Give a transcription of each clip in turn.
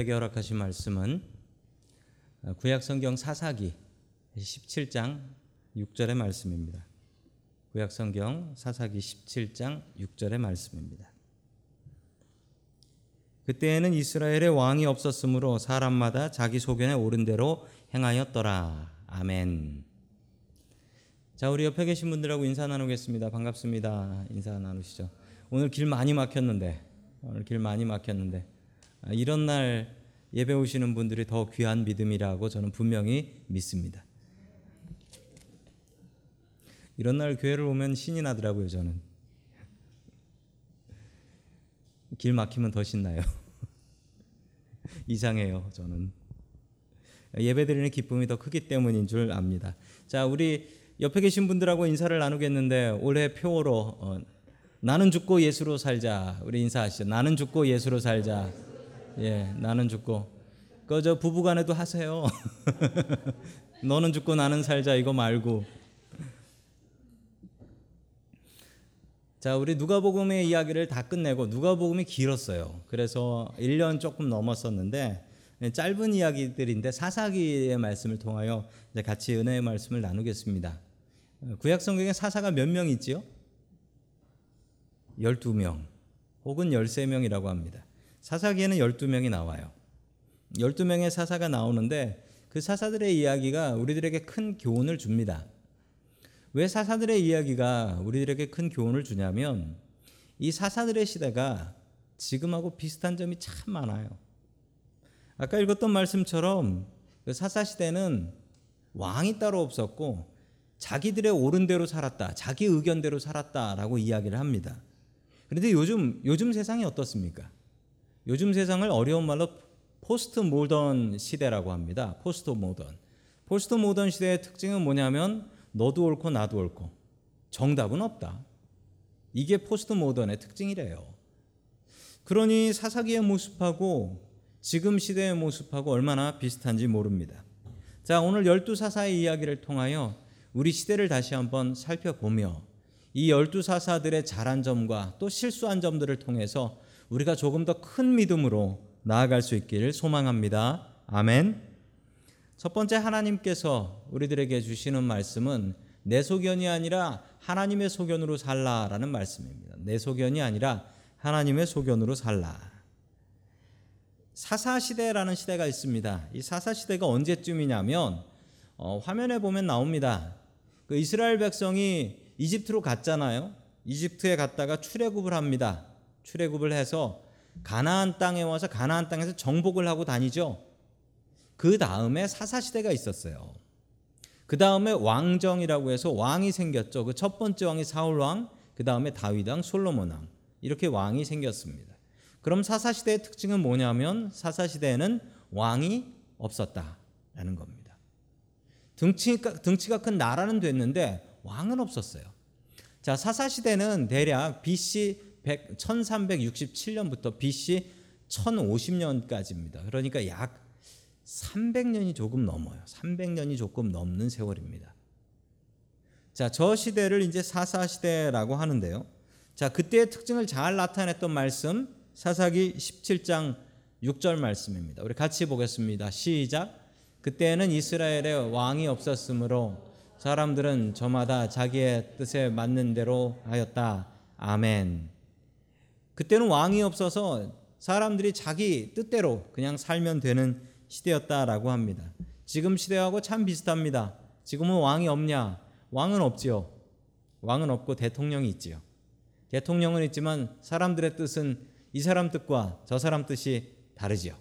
우리들에게 허락하신 말씀은 구약 성경 사사기 17장 6절의 말씀입니다. 구약 성경 사사기 17장 6절의 말씀입니다. 그때에는 이스라엘의 왕이 없었으므로 사람마다 자기 소견에 옳은 대로 행하였더라. 아멘. 자, 우리 옆에 계신 분들하고 인사 나누겠습니다. 반갑습니다. 인사 나누시죠. 오늘 길 많이 막혔는데, 오늘 길 많이 막혔는데, 아, 이런 날 예배 오시는 분들이 더 귀한 믿음이라고 저는 분명히 믿습니다. 이런 날 교회를 오면 신이 나더라고요, 저는. 길 막히면 더 신나요. 이상해요, 저는. 예배 드리는 기쁨이 더 크기 때문인 줄 압니다. 자, 우리 옆에 계신 분들하고 인사를 나누겠는데 올해 표어로 어, 나는 죽고 예수로 살자. 우리 인사하시죠. 나는 죽고 예수로 살자. 예, 나는 죽고. 그저 부부간에도 하세요. 너는 죽고 나는 살자 이거 말고. 자, 우리 누가복음의 이야기를 다 끝내고 누가복음이 길었어요. 그래서 1년 조금 넘었었는데 짧은 이야기들인데 사사기의 말씀을 통하여 이제 같이 은혜의 말씀을 나누겠습니다. 구약 성경에 사사가 몇 명 있지요? 12명 혹은 13명이라고 합니다. 사사기에는 12명이 나와요. 12명의 사사가 나오는데 그 사사들의 이야기가 우리들에게 큰 교훈을 줍니다. 왜 사사들의 이야기가 우리들에게 큰 교훈을 주냐면 이 사사들의 시대가 지금하고 비슷한 점이 참 많아요. 아까 읽었던 말씀처럼 그 사사 시대는 왕이 따로 없었고 자기들의 옳은 대로 살았다, 자기 의견대로 살았다라고 이야기를 합니다. 그런데 요즘 요즘 세상이 어떻습니까? 요즘 세상을 어려운 말로 포스트 모던 시대라고 합니다. postmodern. postmodern 시대의 특징은 뭐냐면 너도 옳고 나도 옳고 정답은 없다. 이게 postmodern의 특징이래요. 그러니 사사기의 모습하고 지금 시대의 모습하고 얼마나 비슷한지 모릅니다. 자, 오늘 열두 사사의 이야기를 통하여 우리 시대를 다시 한번 살펴보며 이 열두 사사들의 잘한 점과 또 실수한 점들을 통해서 우리가 조금 더 큰 믿음으로 나아갈 수 있기를 소망합니다. 아멘. 첫 번째 하나님께서 우리들에게 주시는 말씀은 내 소견이 아니라 하나님의 소견으로 살라라는 말씀입니다. 내 소견이 아니라 하나님의 소견으로 살라. 사사 시대라는 시대가 있습니다. 이 사사 시대가 언제쯤이냐면 어, 화면에 보면 나옵니다. 그 이스라엘 백성이 이집트로 갔잖아요. 이집트에 갔다가 출애굽을 합니다. 출애굽을 해서 가나안 땅에 와서 가나안 땅에서 정복을 하고 다니죠. 그 다음에 사사 시대가 있었어요. 그 다음에 왕정이라고 해서 왕이 생겼죠. 그 첫 번째 왕이 사울 왕, 그 다음에 다윗 왕, 솔로몬 왕 이렇게 왕이 생겼습니다. 그럼 사사 시대의 특징은 뭐냐면 사사 시대에는 왕이 없었다라는 겁니다. 등치가 등치가 큰 나라는 됐는데 왕은 없었어요. 자 사사 시대는 대략 BC 100, 1367년부터 BC 1050년까지입니다. 그러니까 약 300년이 조금 넘어요. 300년이 조금 넘는 세월입니다. 자, 저 시대를 이제 사사 시대라고 하는데요. 자, 그때의 특징을 잘 나타냈던 말씀 사사기 17장 6절 말씀입니다. 우리 같이 보겠습니다. 시작. 그때는 이스라엘에 왕이 없었으므로 사람들은 저마다 자기의 뜻에 맞는 대로 하였다. 아멘. 그때는 왕이 없어서 사람들이 자기 뜻대로 그냥 살면 되는 시대였다라고 합니다. 지금 시대하고 참 비슷합니다. 지금은 왕이 없냐? 왕은 없지요. 왕은 없고 대통령이 있지요. 대통령은 있지만 사람들의 뜻은 이 사람 뜻과 저 사람 뜻이 다르지요.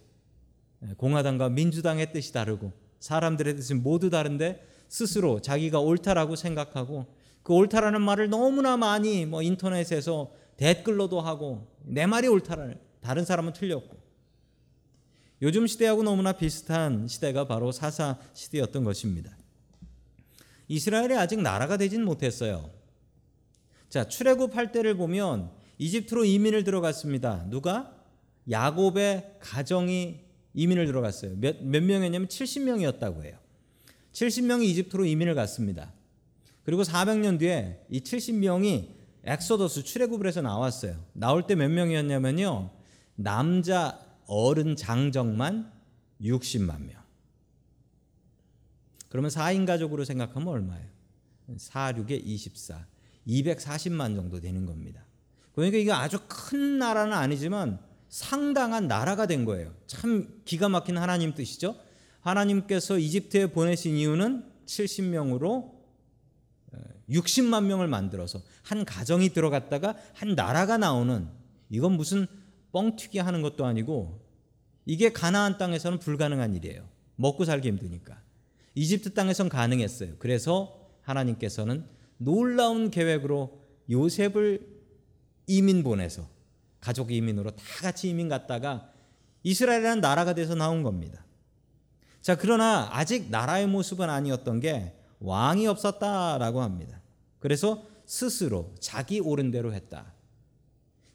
공화당과 민주당의 뜻이 다르고 사람들의 뜻은 모두 다른데 스스로 자기가 옳다라고 생각하고 그 옳다라는 말을 너무나 많이 뭐 인터넷에서 댓글로도 하고 내 말이 옳다라는 다른 사람은 틀렸고 요즘 시대하고 너무나 비슷한 시대가 바로 사사 시대였던 것입니다. 이스라엘이 아직 나라가 되진 못했어요. 자, 출애굽할 때를 보면 이집트로 이민을 들어갔습니다. 누가? 야곱의 가정이 이민을 들어갔어요. 몇, 몇 명이었냐면 70명이었다고 해요. 70명이 이집트로 이민을 갔습니다. 그리고 400년 뒤에 이 70명이 엑소더스 출애굽을 해서 나왔어요. 나올 때 몇 명이었냐면요. 남자 어른 장정만 60만 명. 그러면 4인 가족으로 생각하면 얼마예요? 4, 6에 24. 240만 정도 되는 겁니다. 그러니까 이게 아주 큰 나라는 아니지만 상당한 나라가 된 거예요. 참 기가 막힌 하나님 뜻이죠. 하나님께서 이집트에 보내신 이유는 70명으로 60만 명을 만들어서 한 가정이 들어갔다가 한 나라가 나오는 이건 무슨 뻥튀기 하는 것도 아니고 이게 가나안 땅에서는 불가능한 일이에요. 먹고 살기 힘드니까. 이집트 땅에선 가능했어요. 그래서 하나님께서는 놀라운 계획으로 요셉을 이민 보내서 가족 이민으로 다 같이 이민 갔다가 이스라엘이라는 나라가 돼서 나온 겁니다. 자, 그러나 아직 나라의 모습은 아니었던 게 왕이 없었다라고 합니다. 그래서 스스로 자기 옳은 대로 했다.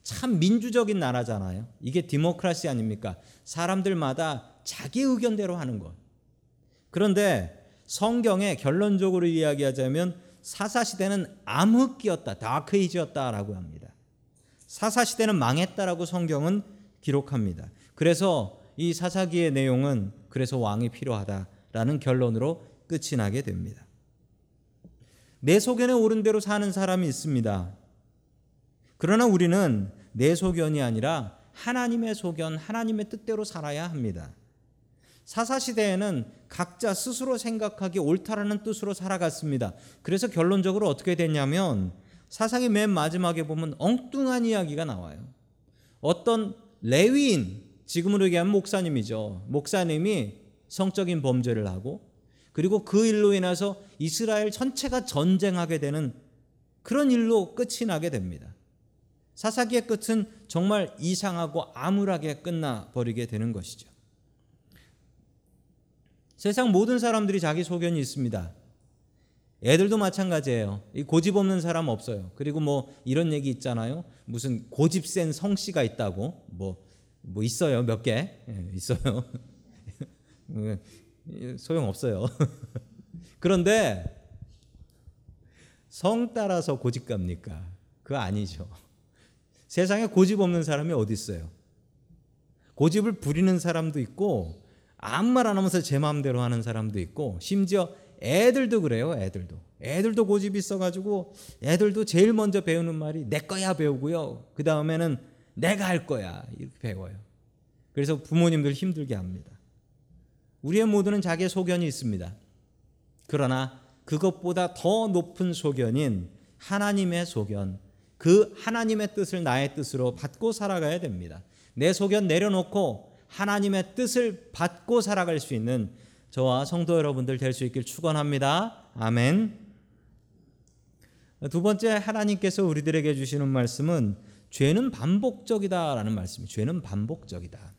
참 민주적인 나라잖아요. 이게 디모크라시 아닙니까? 사람들마다 자기 의견대로 하는 것. 그런데 성경에 결론적으로 이야기하자면 사사시대는 암흑기였다. 다크이지였다라고 합니다. 사사시대는 망했다라고 성경은 기록합니다. 그래서 이 사사기의 내용은 그래서 왕이 필요하다라는 결론으로 끝이 나게 됩니다. 내 소견에 옳은 대로 사는 사람이 있습니다. 그러나 우리는 내 소견이 아니라 하나님의 소견, 하나님의 뜻대로 살아야 합니다. 사사시대에는 각자 스스로 생각하기 옳다라는 뜻으로 살아갔습니다. 그래서 결론적으로 어떻게 됐냐면 사상의 맨 마지막에 보면 엉뚱한 이야기가 나와요. 어떤 레위인, 지금으로 얘기하면 목사님이죠. 목사님이 성적인 범죄를 하고 그리고 그 일로 인해서 이스라엘 전체가 전쟁하게 되는 그런 일로 끝이 나게 됩니다. 사사기의 끝은 정말 이상하고 암울하게 끝나 버리게 되는 것이죠. 세상 모든 사람들이 자기 소견이 있습니다. 애들도 마찬가지예요. 고집 없는 사람 없어요. 그리고 뭐 이런 얘기 있잖아요. 무슨 고집 센 성씨가 있다고 뭐뭐 있어요 몇 개 있어요. 소용 없어요. 그런데 성 따라서 고집 갑니까? 그거 아니죠. 세상에 고집 없는 사람이 어디 있어요? 고집을 부리는 사람도 있고 아무 말 안 하면서 제 마음대로 하는 사람도 있고 심지어 애들도 그래요. 애들도. 애들도 고집이 있어가지고 애들도 제일 먼저 배우는 말이 내 거야 배우고요. 그 다음에는 내가 할 거야 이렇게 배워요. 그래서 부모님들 힘들게 합니다. 우리의 모두는 자기의 소견이 있습니다. 그러나 그것보다 더 높은 소견인 하나님의 소견, 그 하나님의 뜻을 나의 뜻으로 받고 살아가야 됩니다. 내 소견 내려놓고 하나님의 뜻을 받고 살아갈 수 있는 저와 성도 여러분들 될 수 있길 축원합니다. 아멘. 두 번째 하나님께서 우리들에게 주시는 말씀은 죄는 반복적이다라는 말씀이 죄는 반복적이다.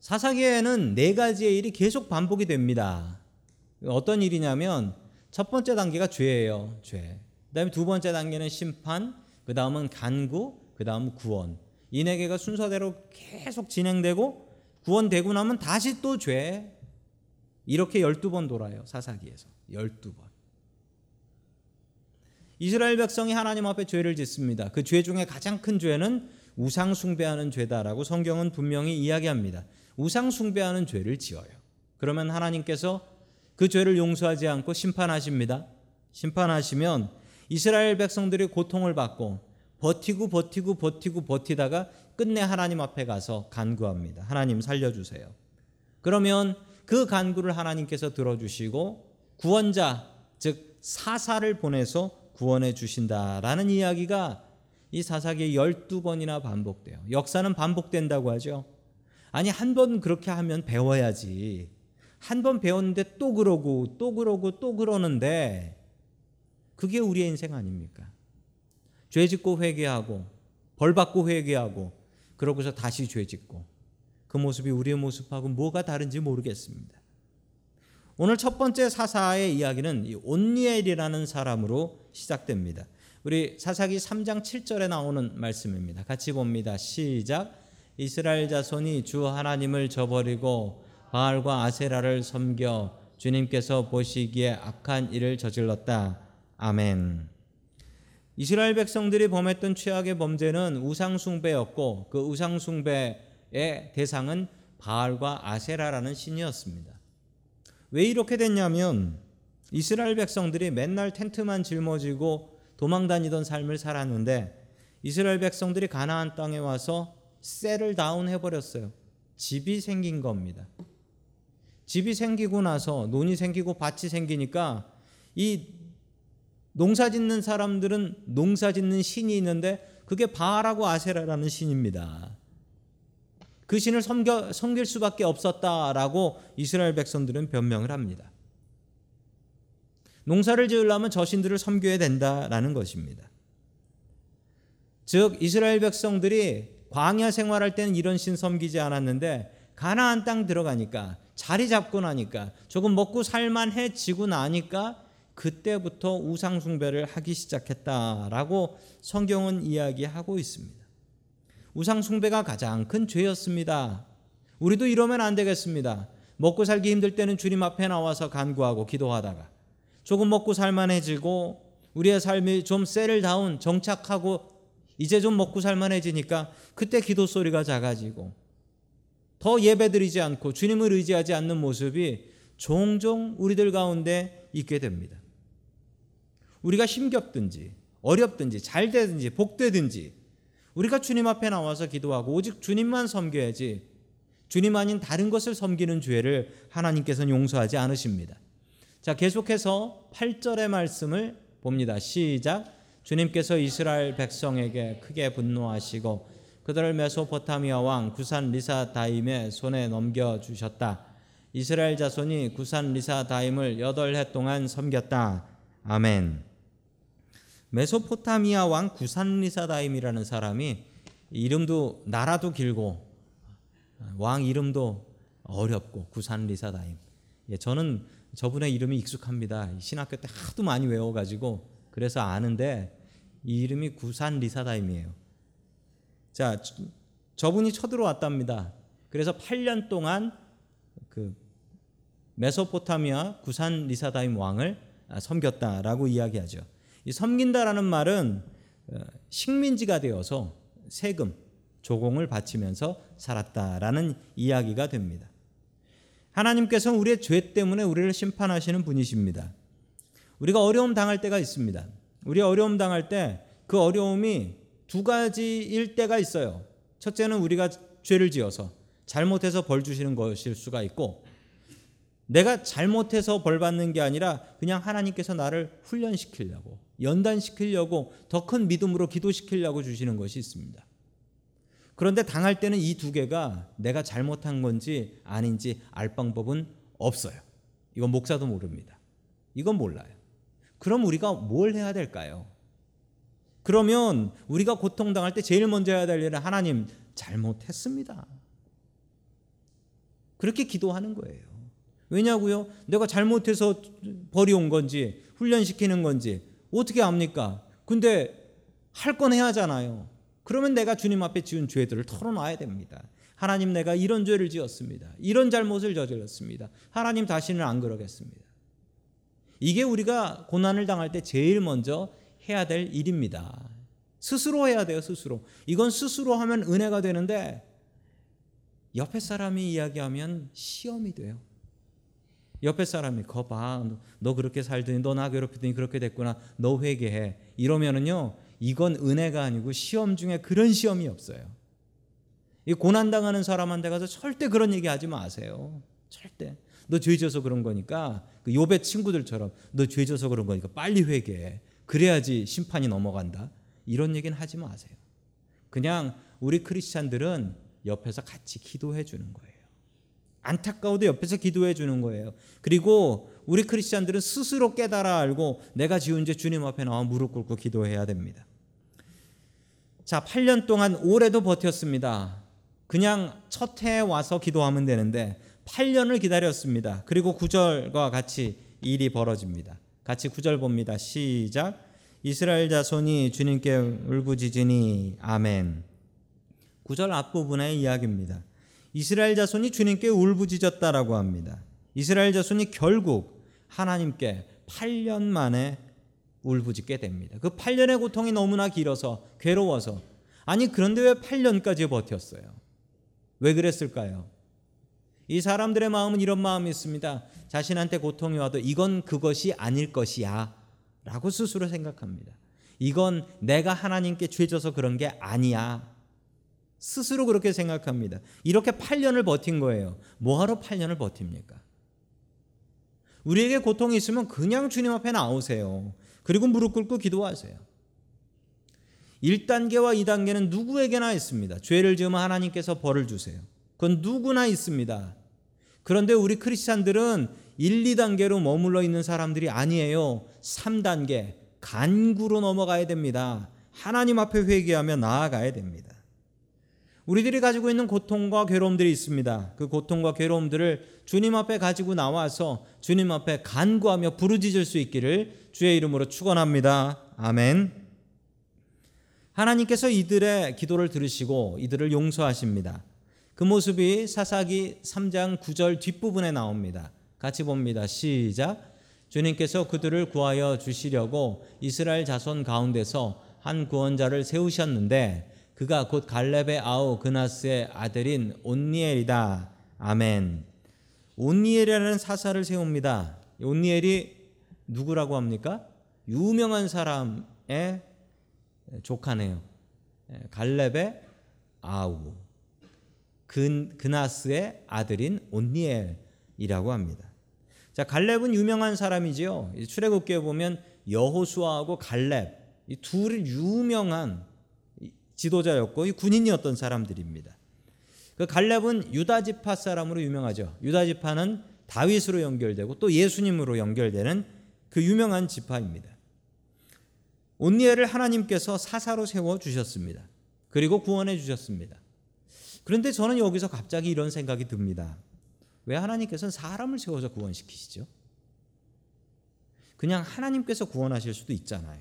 사사기에는 네 가지의 일이 계속 반복이 됩니다. 어떤 일이냐면 첫 번째 단계가 죄예요. 죄. 그다음에 두 번째 단계는 심판, 그다음은 간구, 그다음 구원. 이 네 개가 순서대로 계속 진행되고 구원되고 나면 다시 또 죄. 이렇게 12번 돌아요. 사사기에서. 12번. 이스라엘 백성이 하나님 앞에 죄를 짓습니다. 그 죄 중에 가장 큰 죄는 우상 숭배하는 죄다라고 성경은 분명히 이야기합니다. 우상 숭배하는 죄를 지어요. 그러면 하나님께서 그 죄를 용서하지 않고 심판하십니다. 심판하시면 이스라엘 백성들이 고통을 받고 버티고 버티고 버티고 버티다가 끝내 하나님 앞에 가서 간구합니다. 하나님 살려주세요. 그러면 그 간구를 하나님께서 들어주시고 구원자 즉 사사를 보내서 구원해 주신다라는 이야기가 이 사사기에 12번이나 반복돼요. 역사는 반복된다고 하죠. 아니 한 번 그렇게 하면 배워야지. 한 번 배웠는데 또 그러고 또 그러고 또 그러는데 그게 우리의 인생 아닙니까? 죄 짓고 회개하고 벌 받고 회개하고 그러고서 다시 죄 짓고 그 모습이 우리의 모습하고 뭐가 다른지 모르겠습니다. 오늘 첫 번째 사사의 이야기는 이 온니엘이라는 사람으로 시작됩니다. 우리 사사기 3장 7절에 나오는 말씀입니다. 같이 봅니다. 시작. 이스라엘 자손이 주 하나님을 저버리고 바알과 아세라를 섬겨 주님께서 보시기에 악한 일을 저질렀다. 아멘. 이스라엘 백성들이 범했던 최악의 범죄는 우상숭배였고 그 우상숭배의 대상은 바알과 아세라라는 신이었습니다. 왜 이렇게 됐냐면 이스라엘 백성들이 맨날 텐트만 짊어지고 도망 다니던 삶을 살았는데 이스라엘 백성들이 가나안 땅에 와서 셀을 다운해 버렸어요. 집이 생긴 겁니다. 집이 생기고 나서 논이 생기고 밭이 생기니까 이 농사 짓는 사람들은 농사 짓는 신이 있는데 그게 바알하고 아세라라는 신입니다. 그 신을 섬겨, 섬길 수밖에 없었다라고 이스라엘 백성들은 변명을 합니다. 농사를 지으려면 저 신들을 섬겨야 된다라는 것입니다. 즉 이스라엘 백성들이 광야 생활할 때는 이런 신 섬기지 않았는데 가나안 땅 들어가니까 자리 잡고 나니까 조금 먹고 살만해지고 나니까 그때부터 우상 숭배를 하기 시작했다라고 성경은 이야기하고 있습니다. 우상 숭배가 가장 큰 죄였습니다. 우리도 이러면 안 되겠습니다. 먹고 살기 힘들 때는 주님 앞에 나와서 간구하고 기도하다가 조금 먹고 살만해지고 우리의 삶이 좀 셀을 다운 정착하고 이제 좀 먹고 살만해지니까 그때 기도 소리가 작아지고 더 예배드리지 않고 주님을 의지하지 않는 모습이 종종 우리들 가운데 있게 됩니다. 우리가 힘겹든지 어렵든지 잘 되든지 복되든지 우리가 주님 앞에 나와서 기도하고 오직 주님만 섬겨야지 주님 아닌 다른 것을 섬기는 죄를 하나님께서는 용서하지 않으십니다. 자, 계속해서 8절의 말씀을 봅니다. 시작. 주님께서 이스라엘 백성에게 크게 분노하시고 그들을 메소포타미아 왕 구산 리사다임의 손에 넘겨 주셨다. 이스라엘 자손이 구산 리사다임을 여덟 해 동안 섬겼다. 아멘. 메소포타미아 왕 구산 리사다임이라는 사람이 이름도 나라도 길고 왕 이름도 어렵고 구산 리사다임. 예, 저는 저분의 이름이 익숙합니다. 신학교 때 하도 많이 외워가지고 그래서 아는데 이 이름이 구산 리사다임이에요. 자, 저분이 쳐들어왔답니다. 그래서 8년 동안 그 메소포타미아 구산 리사다임 왕을 섬겼다라고 이야기하죠. 이 섬긴다라는 말은 어, 식민지가 되어서 세금, 조공을 바치면서 살았다라는 이야기가 됩니다. 하나님께서는 우리의 죄 때문에 우리를 심판하시는 분이십니다. 우리가 어려움 당할 때가 있습니다. 우리 어려움 당할 때 그 어려움이 두 가지일 때가 있어요. 첫째는 우리가 죄를 지어서 잘못해서 벌 주시는 것일 수가 있고 내가 잘못해서 벌 받는 게 아니라 그냥 하나님께서 나를 훈련시키려고 연단시키려고 더 큰 믿음으로 기도시키려고 주시는 것이 있습니다. 그런데 당할 때는 이 두 개가 내가 잘못한 건지 아닌지 알 방법은 없어요. 이건 목사도 모릅니다. 이건 몰라요. 그럼 우리가 뭘 해야 될까요? 그러면 우리가 고통당할 때 제일 먼저 해야 될 일은 하나님 잘못했습니다. 그렇게 기도하는 거예요. 왜냐고요? 내가 잘못해서 버려온 건지 훈련시키는 건지 어떻게 압니까? 근데 할 건 해야 하잖아요. 그러면 내가 주님 앞에 지은 죄들을 털어놔야 됩니다. 하나님 내가 이런 죄를 지었습니다. 이런 잘못을 저질렀습니다. 하나님 다시는 안 그러겠습니다. 이게 우리가 고난을 당할 때 제일 먼저 해야 될 일입니다. 스스로 해야 돼요, 스스로. 이건 스스로 하면 은혜가 되는데 옆에 사람이 이야기하면 시험이 돼요. 옆에 사람이 거 봐 너 그렇게 살더니 너 나 괴롭히더니 그렇게 됐구나 너 회개해 이러면은요 이건 은혜가 아니고 시험 중에 그런 시험이 없어요 이 고난 당하는 사람한테 가서 절대 그런 얘기 하지 마세요 절대 너 죄져서 그런 거니까 그 요배 친구들처럼 너 죄져서 그런 거니까 빨리 회개해 그래야지 심판이 넘어간다 이런 얘기는 하지 마세요 그냥 우리 크리스찬들은 옆에서 같이 기도해 주는 거예요 안타까워도 옆에서 기도해 주는 거예요. 그리고 우리 크리스천들은 스스로 깨달아 알고 내가 지은 죄 주님 앞에 나와 무릎 꿇고 기도해야 됩니다. 자, 8년 동안 올해도 버텼습니다. 그냥 첫 해에 와서 기도하면 되는데 8년을 기다렸습니다. 그리고 9절과 같이 일이 벌어집니다. 같이 9절 봅니다. 시작. 이스라엘 자손이 주님께 울부짖으니 아멘. 9절 앞부분의 이야기입니다. 이스라엘 자손이 주님께 울부짖었다라고 합니다. 이스라엘 자손이 결국 하나님께 8년 만에 울부짖게 됩니다. 그 8년의 고통이 너무나 길어서 괴로워서 아니 그런데 왜 8년까지 버텼어요? 왜 그랬을까요? 이 사람들의 마음은 이런 마음이 있습니다. 자신한테 고통이 와도 이건 그것이 아닐 것이야. 라고 스스로 생각합니다. 이건 내가 하나님께 죄져서 그런 게 아니야. 스스로 그렇게 생각합니다. 이렇게 8년을 버틴 거예요. 뭐하러 8년을 버팁니까? 우리에게 고통이 있으면 그냥 주님 앞에 나오세요. 그리고 무릎 꿇고 기도하세요. 1단계와 2단계는 누구에게나 있습니다. 죄를 지으면 하나님께서 벌을 주세요. 그건 누구나 있습니다. 그런데 우리 크리스찬들은 1, 2단계로 머물러 있는 사람들이 아니에요. 3단계 간구로 넘어가야 됩니다. 하나님 앞에 회개하며 나아가야 됩니다. 우리들이 가지고 있는 고통과 괴로움들이 있습니다. 그 고통과 괴로움들을 주님 앞에 가지고 나와서 주님 앞에 간구하며 부르짖을 수 있기를 주의 이름으로 축원합니다. 아멘. 하나님께서 이들의 기도를 들으시고 이들을 용서하십니다. 그 모습이 사사기 3장 9절 뒷부분에 나옵니다. 같이 봅니다. 시작. 주님께서 그들을 구하여 주시려고 이스라엘 자손 가운데서 한 구원자를 세우셨는데 그가 곧 갈렙의 아우 그나스의 아들인 온니엘이다. 아멘. 온니엘이라는 사사를 세웁니다. 온니엘이 누구라고 합니까? 유명한 사람의 조카네요. 갈렙의 아우 근, 그나스의 아들인 온니엘이라고 합니다. 자, 갈렙은 유명한 사람이지요. 출애굽기에 보면 여호수아하고 갈렙 이 둘이 유명한 지도자였고 군인이었던 사람들입니다. 그 갈렙은 유다 지파 사람으로 유명하죠. 유다 지파는 다윗으로 연결되고 또 예수님으로 연결되는 그 유명한 지파입니다. 온니엘을 하나님께서 사사로 세워 주셨습니다. 그리고 구원해 주셨습니다. 그런데 저는 여기서 갑자기 이런 생각이 듭니다. 왜 하나님께서는 사람을 세워서 구원시키시죠? 그냥 하나님께서 구원하실 수도 있잖아요.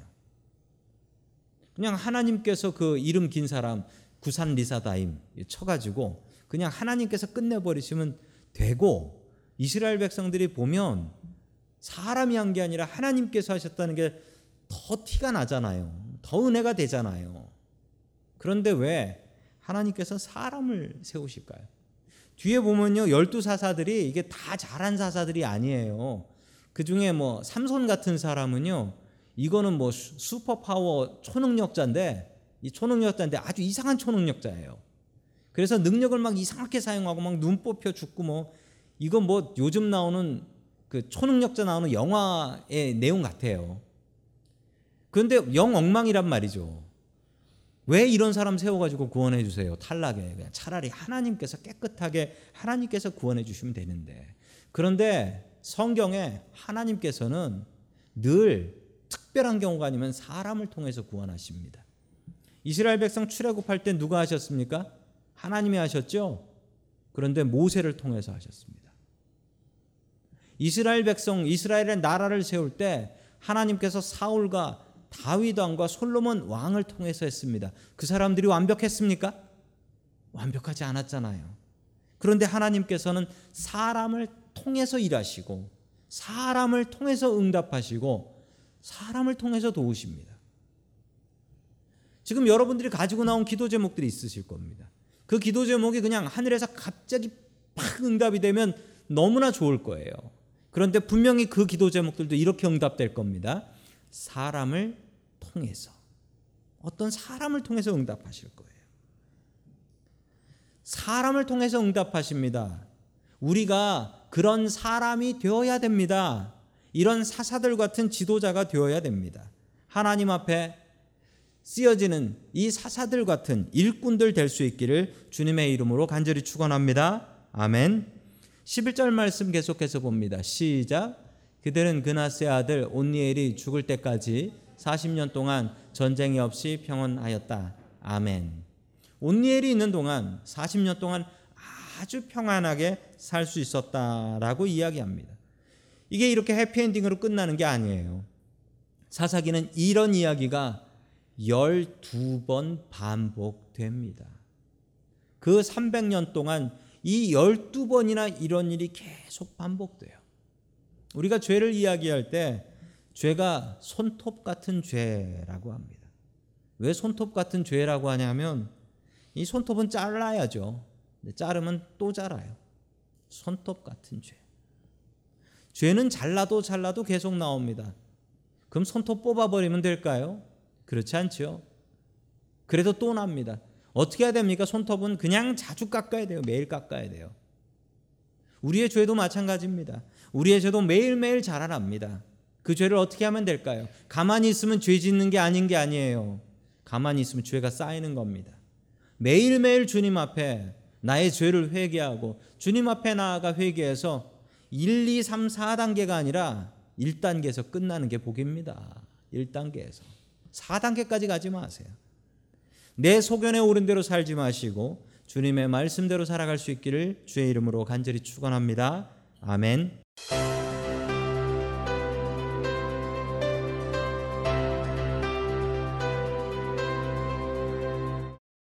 그냥 하나님께서 그 이름 긴 사람 구산 리사다임 쳐가지고 그냥 하나님께서 끝내버리시면 되고 이스라엘 백성들이 보면 사람이 한 게 아니라 하나님께서 하셨다는 게 더 티가 나잖아요. 더 은혜가 되잖아요. 그런데 왜 하나님께서 사람을 세우실까요? 뒤에 보면요. 열두 사사들이 이게 다 잘한 사사들이 아니에요. 그 중에 뭐 삼손 같은 사람은요. 이거는 뭐 슈퍼 파워 초능력자인데 이 초능력자인데 아주 이상한 초능력자예요. 그래서 능력을 막 이상하게 사용하고 막 눈 뽑혀 죽고 뭐 이건 뭐 요즘 나오는 그 초능력자 나오는 영화의 내용 같아요. 그런데 영 엉망이란 말이죠. 왜 이런 사람 세워가지고 구원해 주세요? 탈락에 그냥 차라리 하나님께서 깨끗하게 하나님께서 구원해 주시면 되는데 그런데 성경에 하나님께서는 늘 특별한 경우가 아니면 사람을 통해서 구원하십니다. 이스라엘 백성 출애굽할 때 누가 하셨습니까? 하나님이 하셨죠. 그런데 모세를 통해서 하셨습니다. 이스라엘 백성 이스라엘의 나라를 세울 때 하나님께서 사울과 다윗 왕과 솔로몬 왕을 통해서 했습니다. 그 사람들이 완벽했습니까? 완벽하지 않았잖아요. 그런데 하나님께서는 사람을 통해서 일하시고 사람을 통해서 응답하시고 사람을 통해서 도우십니다. 지금 여러분들이 가지고 나온 기도 제목들이 있으실 겁니다. 그 기도 제목이 그냥 하늘에서 갑자기 팍 응답이 되면 너무나 좋을 거예요. 그런데 분명히 그 기도 제목들도 이렇게 응답될 겁니다. 사람을 통해서 어떤 사람을 통해서 응답하실 거예요. 사람을 통해서 응답하십니다. 우리가 그런 사람이 되어야 됩니다. 이런 사사들 같은 지도자가 되어야 됩니다. 하나님 앞에 쓰여지는 이 사사들 같은 일꾼들 될 수 있기를 주님의 이름으로 간절히 축원합니다. 아멘. 11절 말씀 계속해서 봅니다. 시작. 그들은 그나스의 아들 온니엘이 죽을 때까지 40년 동안 전쟁이 없이 평온하였다. 아멘. 온니엘이 있는 동안 40년 동안 아주 평안하게 살 수 있었다라고 이야기합니다. 이게 이렇게 해피엔딩으로 끝나는 게 아니에요. 사사기는 이런 이야기가 12번 반복됩니다. 그 300년 동안 이 12번이나 이런 일이 계속 반복돼요. 우리가 죄를 이야기할 때 죄가 손톱 같은 죄라고 합니다. 왜 손톱 같은 죄라고 하냐면 이 손톱은 잘라야죠. 자르면 또 자라요. 손톱 같은 죄. 죄는 잘라도 잘라도 계속 나옵니다. 그럼 손톱 뽑아버리면 될까요? 그렇지 않죠. 그래도 또 납니다. 어떻게 해야 됩니까? 손톱은 그냥 자주 깎아야 돼요. 매일 깎아야 돼요. 우리의 죄도 마찬가지입니다. 우리의 죄도 매일매일 자라납니다. 그 죄를 어떻게 하면 될까요? 가만히 있으면 죄 짓는 게 아닌 게 아니에요. 가만히 있으면 죄가 쌓이는 겁니다. 매일매일 주님 앞에 나의 죄를 회개하고 주님 앞에 나아가 회개해서 1, 2, 3, 4단계가 아니라 1단계에서 끝나는 게 복입니다. 1단계에서. 4단계까지 가지 마세요. 내 소견에 오른 대로 살지 마시고 주님의 말씀대로 살아갈 수 있기를 주의 이름으로 간절히 축원합니다. 아멘.